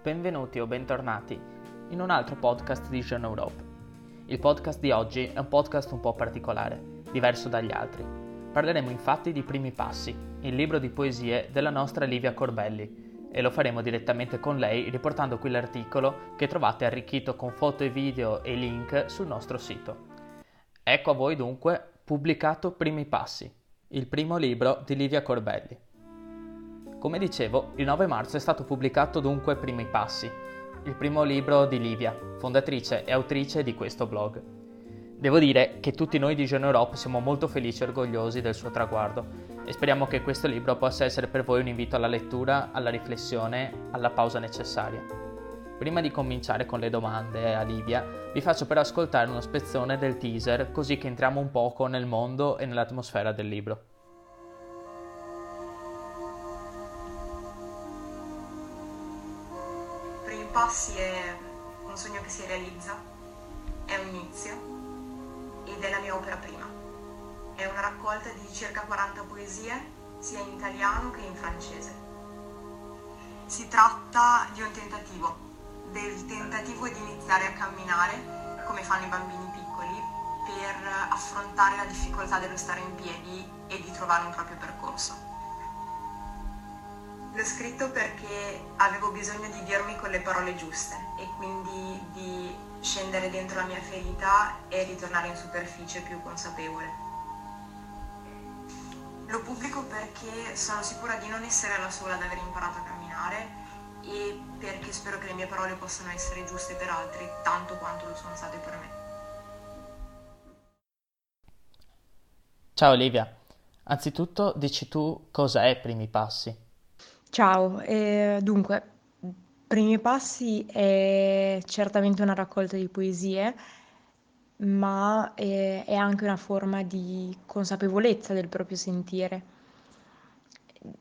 benvenuti o bentornati in un altro podcast di Jeune Europe. Il podcast di oggi è un podcast un po' particolare, diverso dagli altri. Parleremo infatti di Primi Passi, il libro di poesie della nostra Livia Corbelli, e lo faremo direttamente con lei riportando qui l'articolo che trovate arricchito con foto e video e link sul nostro sito. Ecco a voi dunque pubblicato Primi Passi, il primo libro di Livia Corbelli. Come dicevo, il 9 marzo è stato pubblicato dunque Primi Passi, il primo libro di Livia, fondatrice e autrice di questo blog. Devo dire che tutti noi di Jeune Europe siamo molto felici e orgogliosi del suo traguardo e speriamo che questo libro possa essere per voi un invito alla lettura, alla riflessione, alla pausa necessaria. Prima di cominciare con le domande a Livia, vi faccio però ascoltare uno spezzone del teaser così che entriamo un poco nel mondo e nell'atmosfera del libro. Passi è un sogno che si realizza, è un inizio ed è la mia opera prima. È una raccolta di circa 40 poesie, sia in italiano che in francese. Si tratta di un tentativo, del tentativo di iniziare a camminare, come fanno i bambini piccoli, per affrontare la difficoltà dello stare in piedi e di trovare un proprio percorso. L'ho scritto perché avevo bisogno di dirmi con le parole giuste e quindi di scendere dentro la mia ferita e ritornare in superficie più consapevole. Lo pubblico perché sono sicura di non essere la sola ad aver imparato a camminare e perché spero che le mie parole possano essere giuste per altri tanto quanto lo sono state per me. Ciao Olivia, anzitutto dici tu cosa è Primi Passi? Ciao, eh, dunque, Primi Passi è certamente una raccolta di poesie, ma è, è anche una forma di consapevolezza del proprio sentire.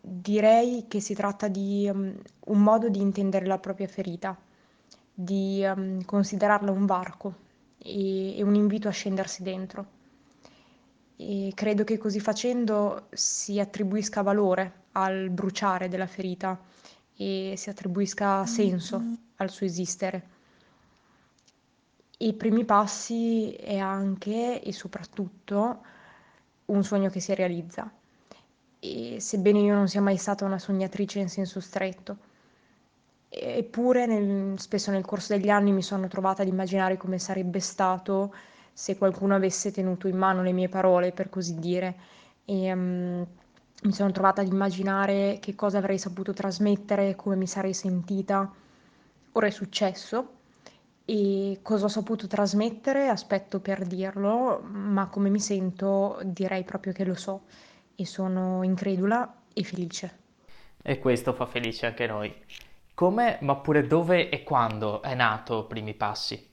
Direi che si tratta di um, un modo di intendere la propria ferita, di um, considerarla un varco e, e un invito a scendersi dentro. E credo che così facendo si attribuisca valore al bruciare della ferita e si attribuisca senso mm-hmm. al suo esistere. I primi passi è anche e soprattutto un sogno che si realizza. E sebbene io non sia mai stata una sognatrice in senso stretto, eppure nel, spesso nel corso degli anni mi sono trovata ad immaginare come sarebbe stato se qualcuno avesse tenuto in mano le mie parole, per così dire, e, um, mi sono trovata ad immaginare che cosa avrei saputo trasmettere, come mi sarei sentita. Ora è successo e cosa ho saputo trasmettere, aspetto per dirlo, ma come mi sento direi proprio che lo so e sono incredula e felice. E questo fa felice anche noi. Come, ma pure dove e quando è nato Primi Passi?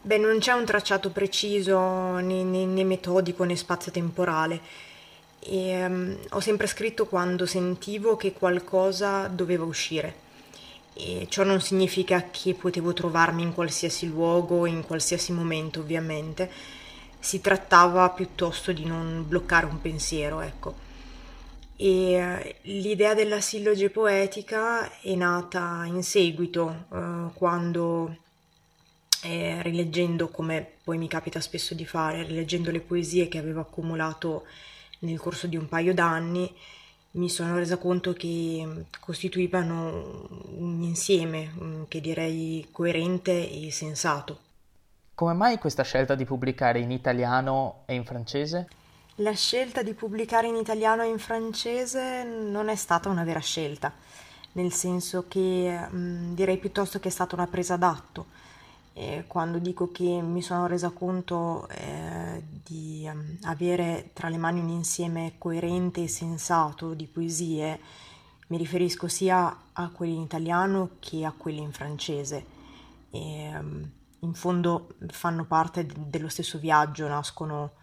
Beh, non c'è un tracciato preciso né, né, né metodico né spazio-temporale e um, ho sempre scritto quando sentivo che qualcosa doveva uscire. E ciò non significa che potevo trovarmi in qualsiasi luogo, in qualsiasi momento, ovviamente. Si trattava piuttosto di non bloccare un pensiero, ecco. E uh, l'idea della silloge poetica è nata in seguito, uh, quando eh, rileggendo, come poi mi capita spesso di fare, rileggendo le poesie che avevo accumulato nel corso di un paio d'anni mi sono resa conto che costituivano un insieme mm, che direi coerente e sensato. Come mai questa scelta di pubblicare in italiano e in francese? La scelta di pubblicare in italiano e in francese non è stata una vera scelta, nel senso che mh, mm, direi piuttosto che è stata una presa d'atto eh, quando dico che mi sono resa conto eh, di um, avere tra le mani un insieme coerente e sensato di poesie, mi riferisco sia a quelli in italiano che a quelli in francese. E, um, in fondo fanno parte dello stesso viaggio, nascono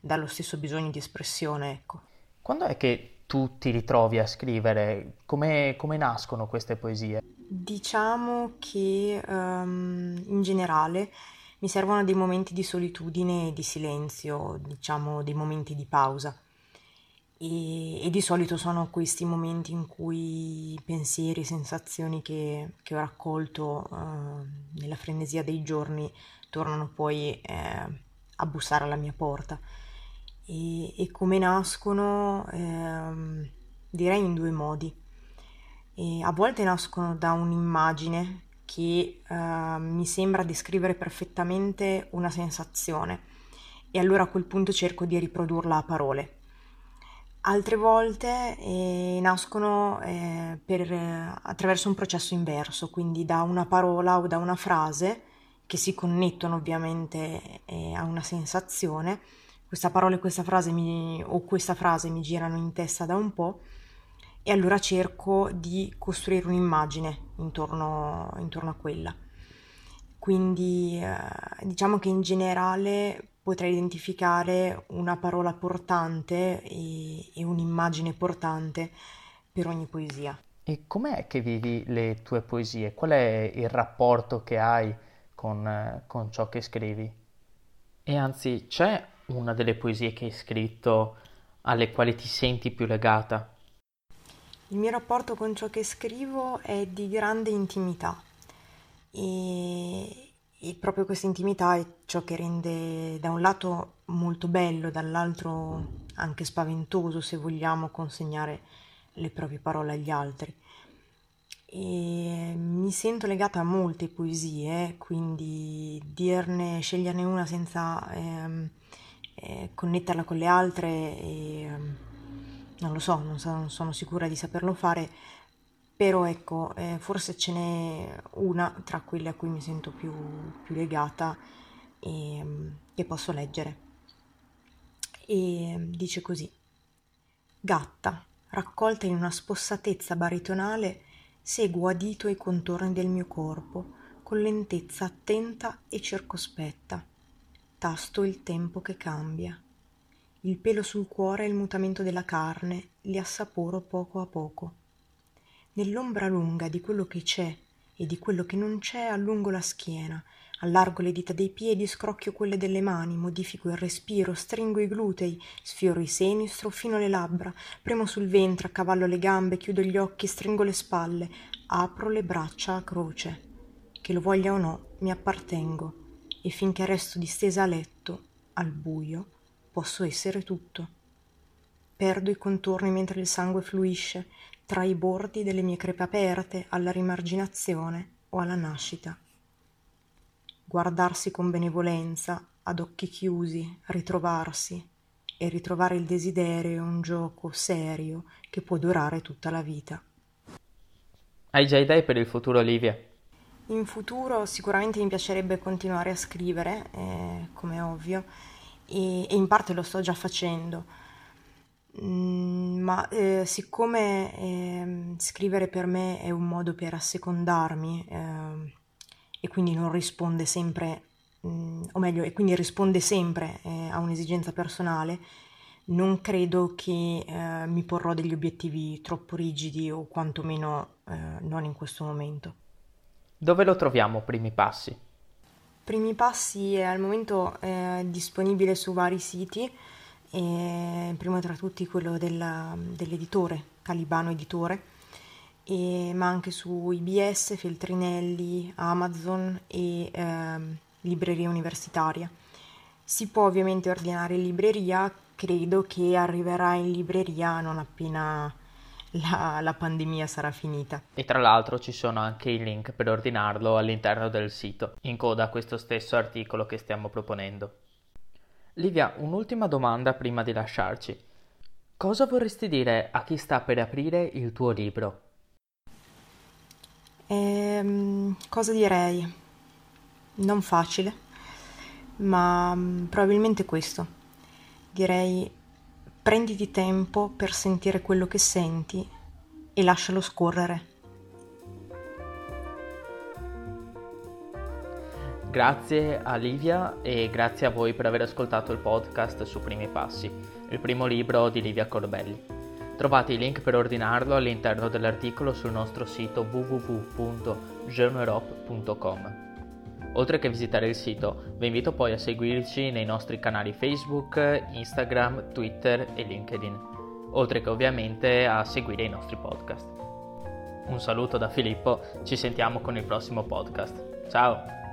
dallo stesso bisogno di espressione. Ecco. Quando è che tu ti ritrovi a scrivere? Come, come nascono queste poesie? Diciamo che um, in generale mi servono dei momenti di solitudine e di silenzio, diciamo dei momenti di pausa. e, e, di solito sono questi momenti in cui i pensieri, sensazioni che, che ho raccolto eh, nella frenesia dei giorni tornano poi eh, a bussare alla mia porta. E, e come nascono? Eh, direi in due modi. E a volte nascono da un'immagine che eh, mi sembra descrivere perfettamente una sensazione e allora a quel punto cerco di riprodurla a parole altre volte eh, nascono eh, per, attraverso un processo inverso, quindi da una parola o da una frase che si connettono ovviamente eh, a una sensazione. Questa parola e questa frase mi, o questa frase mi girano in testa da un po' e allora cerco di costruire un'immagine intorno, intorno a quella. Quindi eh, diciamo che in generale potrei identificare una parola portante e, e un'immagine portante per ogni poesia. E com'è che vivi le tue poesie? Qual è il rapporto che hai con, con ciò che scrivi? E anzi, c'è una delle poesie che hai scritto alle quali ti senti più legata? Il mio rapporto con ciò che scrivo è di grande intimità e, e proprio questa intimità è ciò che rende da un lato molto bello, dall'altro anche spaventoso se vogliamo consegnare le proprie parole agli altri. E mi sento legata a molte poesie, quindi dirne, sceglierne una senza ehm, connetterla con le altre, e, ehm, non lo so, non, so, non sono sicura di saperlo fare, però ecco, eh, forse ce n'è una tra quelle a cui mi sento più, più legata e che posso leggere. E dice così: Gatta, raccolta in una spossatezza baritonale, seguo a dito i contorni del mio corpo, con lentezza attenta e circospetta. Tasto il tempo che cambia. Il pelo sul cuore e il mutamento della carne li assaporo poco a poco. Nell'ombra lunga di quello che c'è e di quello che non c'è allungo la schiena allargo le dita dei piedi scrocchio quelle delle mani modifico il respiro stringo i glutei sfioro i seni strofino le labbra premo sul ventre accavallo le gambe chiudo gli occhi stringo le spalle apro le braccia a croce. Che lo voglia o no mi appartengo e finché resto distesa a letto al buio posso essere tutto perdo i contorni mentre il sangue fluisce tra i bordi delle mie crepe aperte alla rimarginazione o alla nascita. Guardarsi con benevolenza, ad occhi chiusi, ritrovarsi e ritrovare il desiderio è un gioco serio che può durare tutta la vita. Hai già idee per il futuro, Olivia? In futuro sicuramente mi piacerebbe continuare a scrivere, eh, come ovvio, e, e in parte lo sto già facendo Mm, ma eh, siccome eh, scrivere per me è un modo per assecondarmi eh, e quindi non risponde sempre, mm, o meglio, e quindi risponde sempre eh, a un'esigenza personale, non credo che eh, mi porrò degli obiettivi troppo rigidi o quantomeno eh, non in questo momento. Dove lo troviamo Primi Passi? Primi Passi è al momento disponibile su vari siti e primo tra tutti quello della, dell'editore, Calibano Editore, e, ma anche su IBS, Feltrinelli, Amazon e eh, libreria universitaria. Si può ovviamente ordinare in libreria, credo che arriverà in libreria non appena la, la, pandemia sarà finita. E tra l'altro ci sono anche i link per ordinarlo all'interno del sito, in coda a questo stesso articolo che stiamo proponendo. Livia, un'ultima domanda prima di lasciarci. Cosa vorresti dire a chi sta per aprire il tuo libro? Ehm, cosa direi? Non facile, ma mm, probabilmente questo. Direi prenditi tempo per sentire quello che senti e lascialo scorrere. Grazie a Livia e grazie a voi per aver ascoltato il podcast su Primi Passi, il primo libro di Livia Corbelli. Trovate i link per ordinarlo all'interno dell'articolo sul nostro sito www.jeuneurop.com. Oltre che visitare il sito, vi invito poi a seguirci nei nostri canali Facebook, Instagram, Twitter e LinkedIn oltre che ovviamente a seguire i nostri podcast. Un saluto da Filippo, ci sentiamo con il prossimo podcast. Ciao!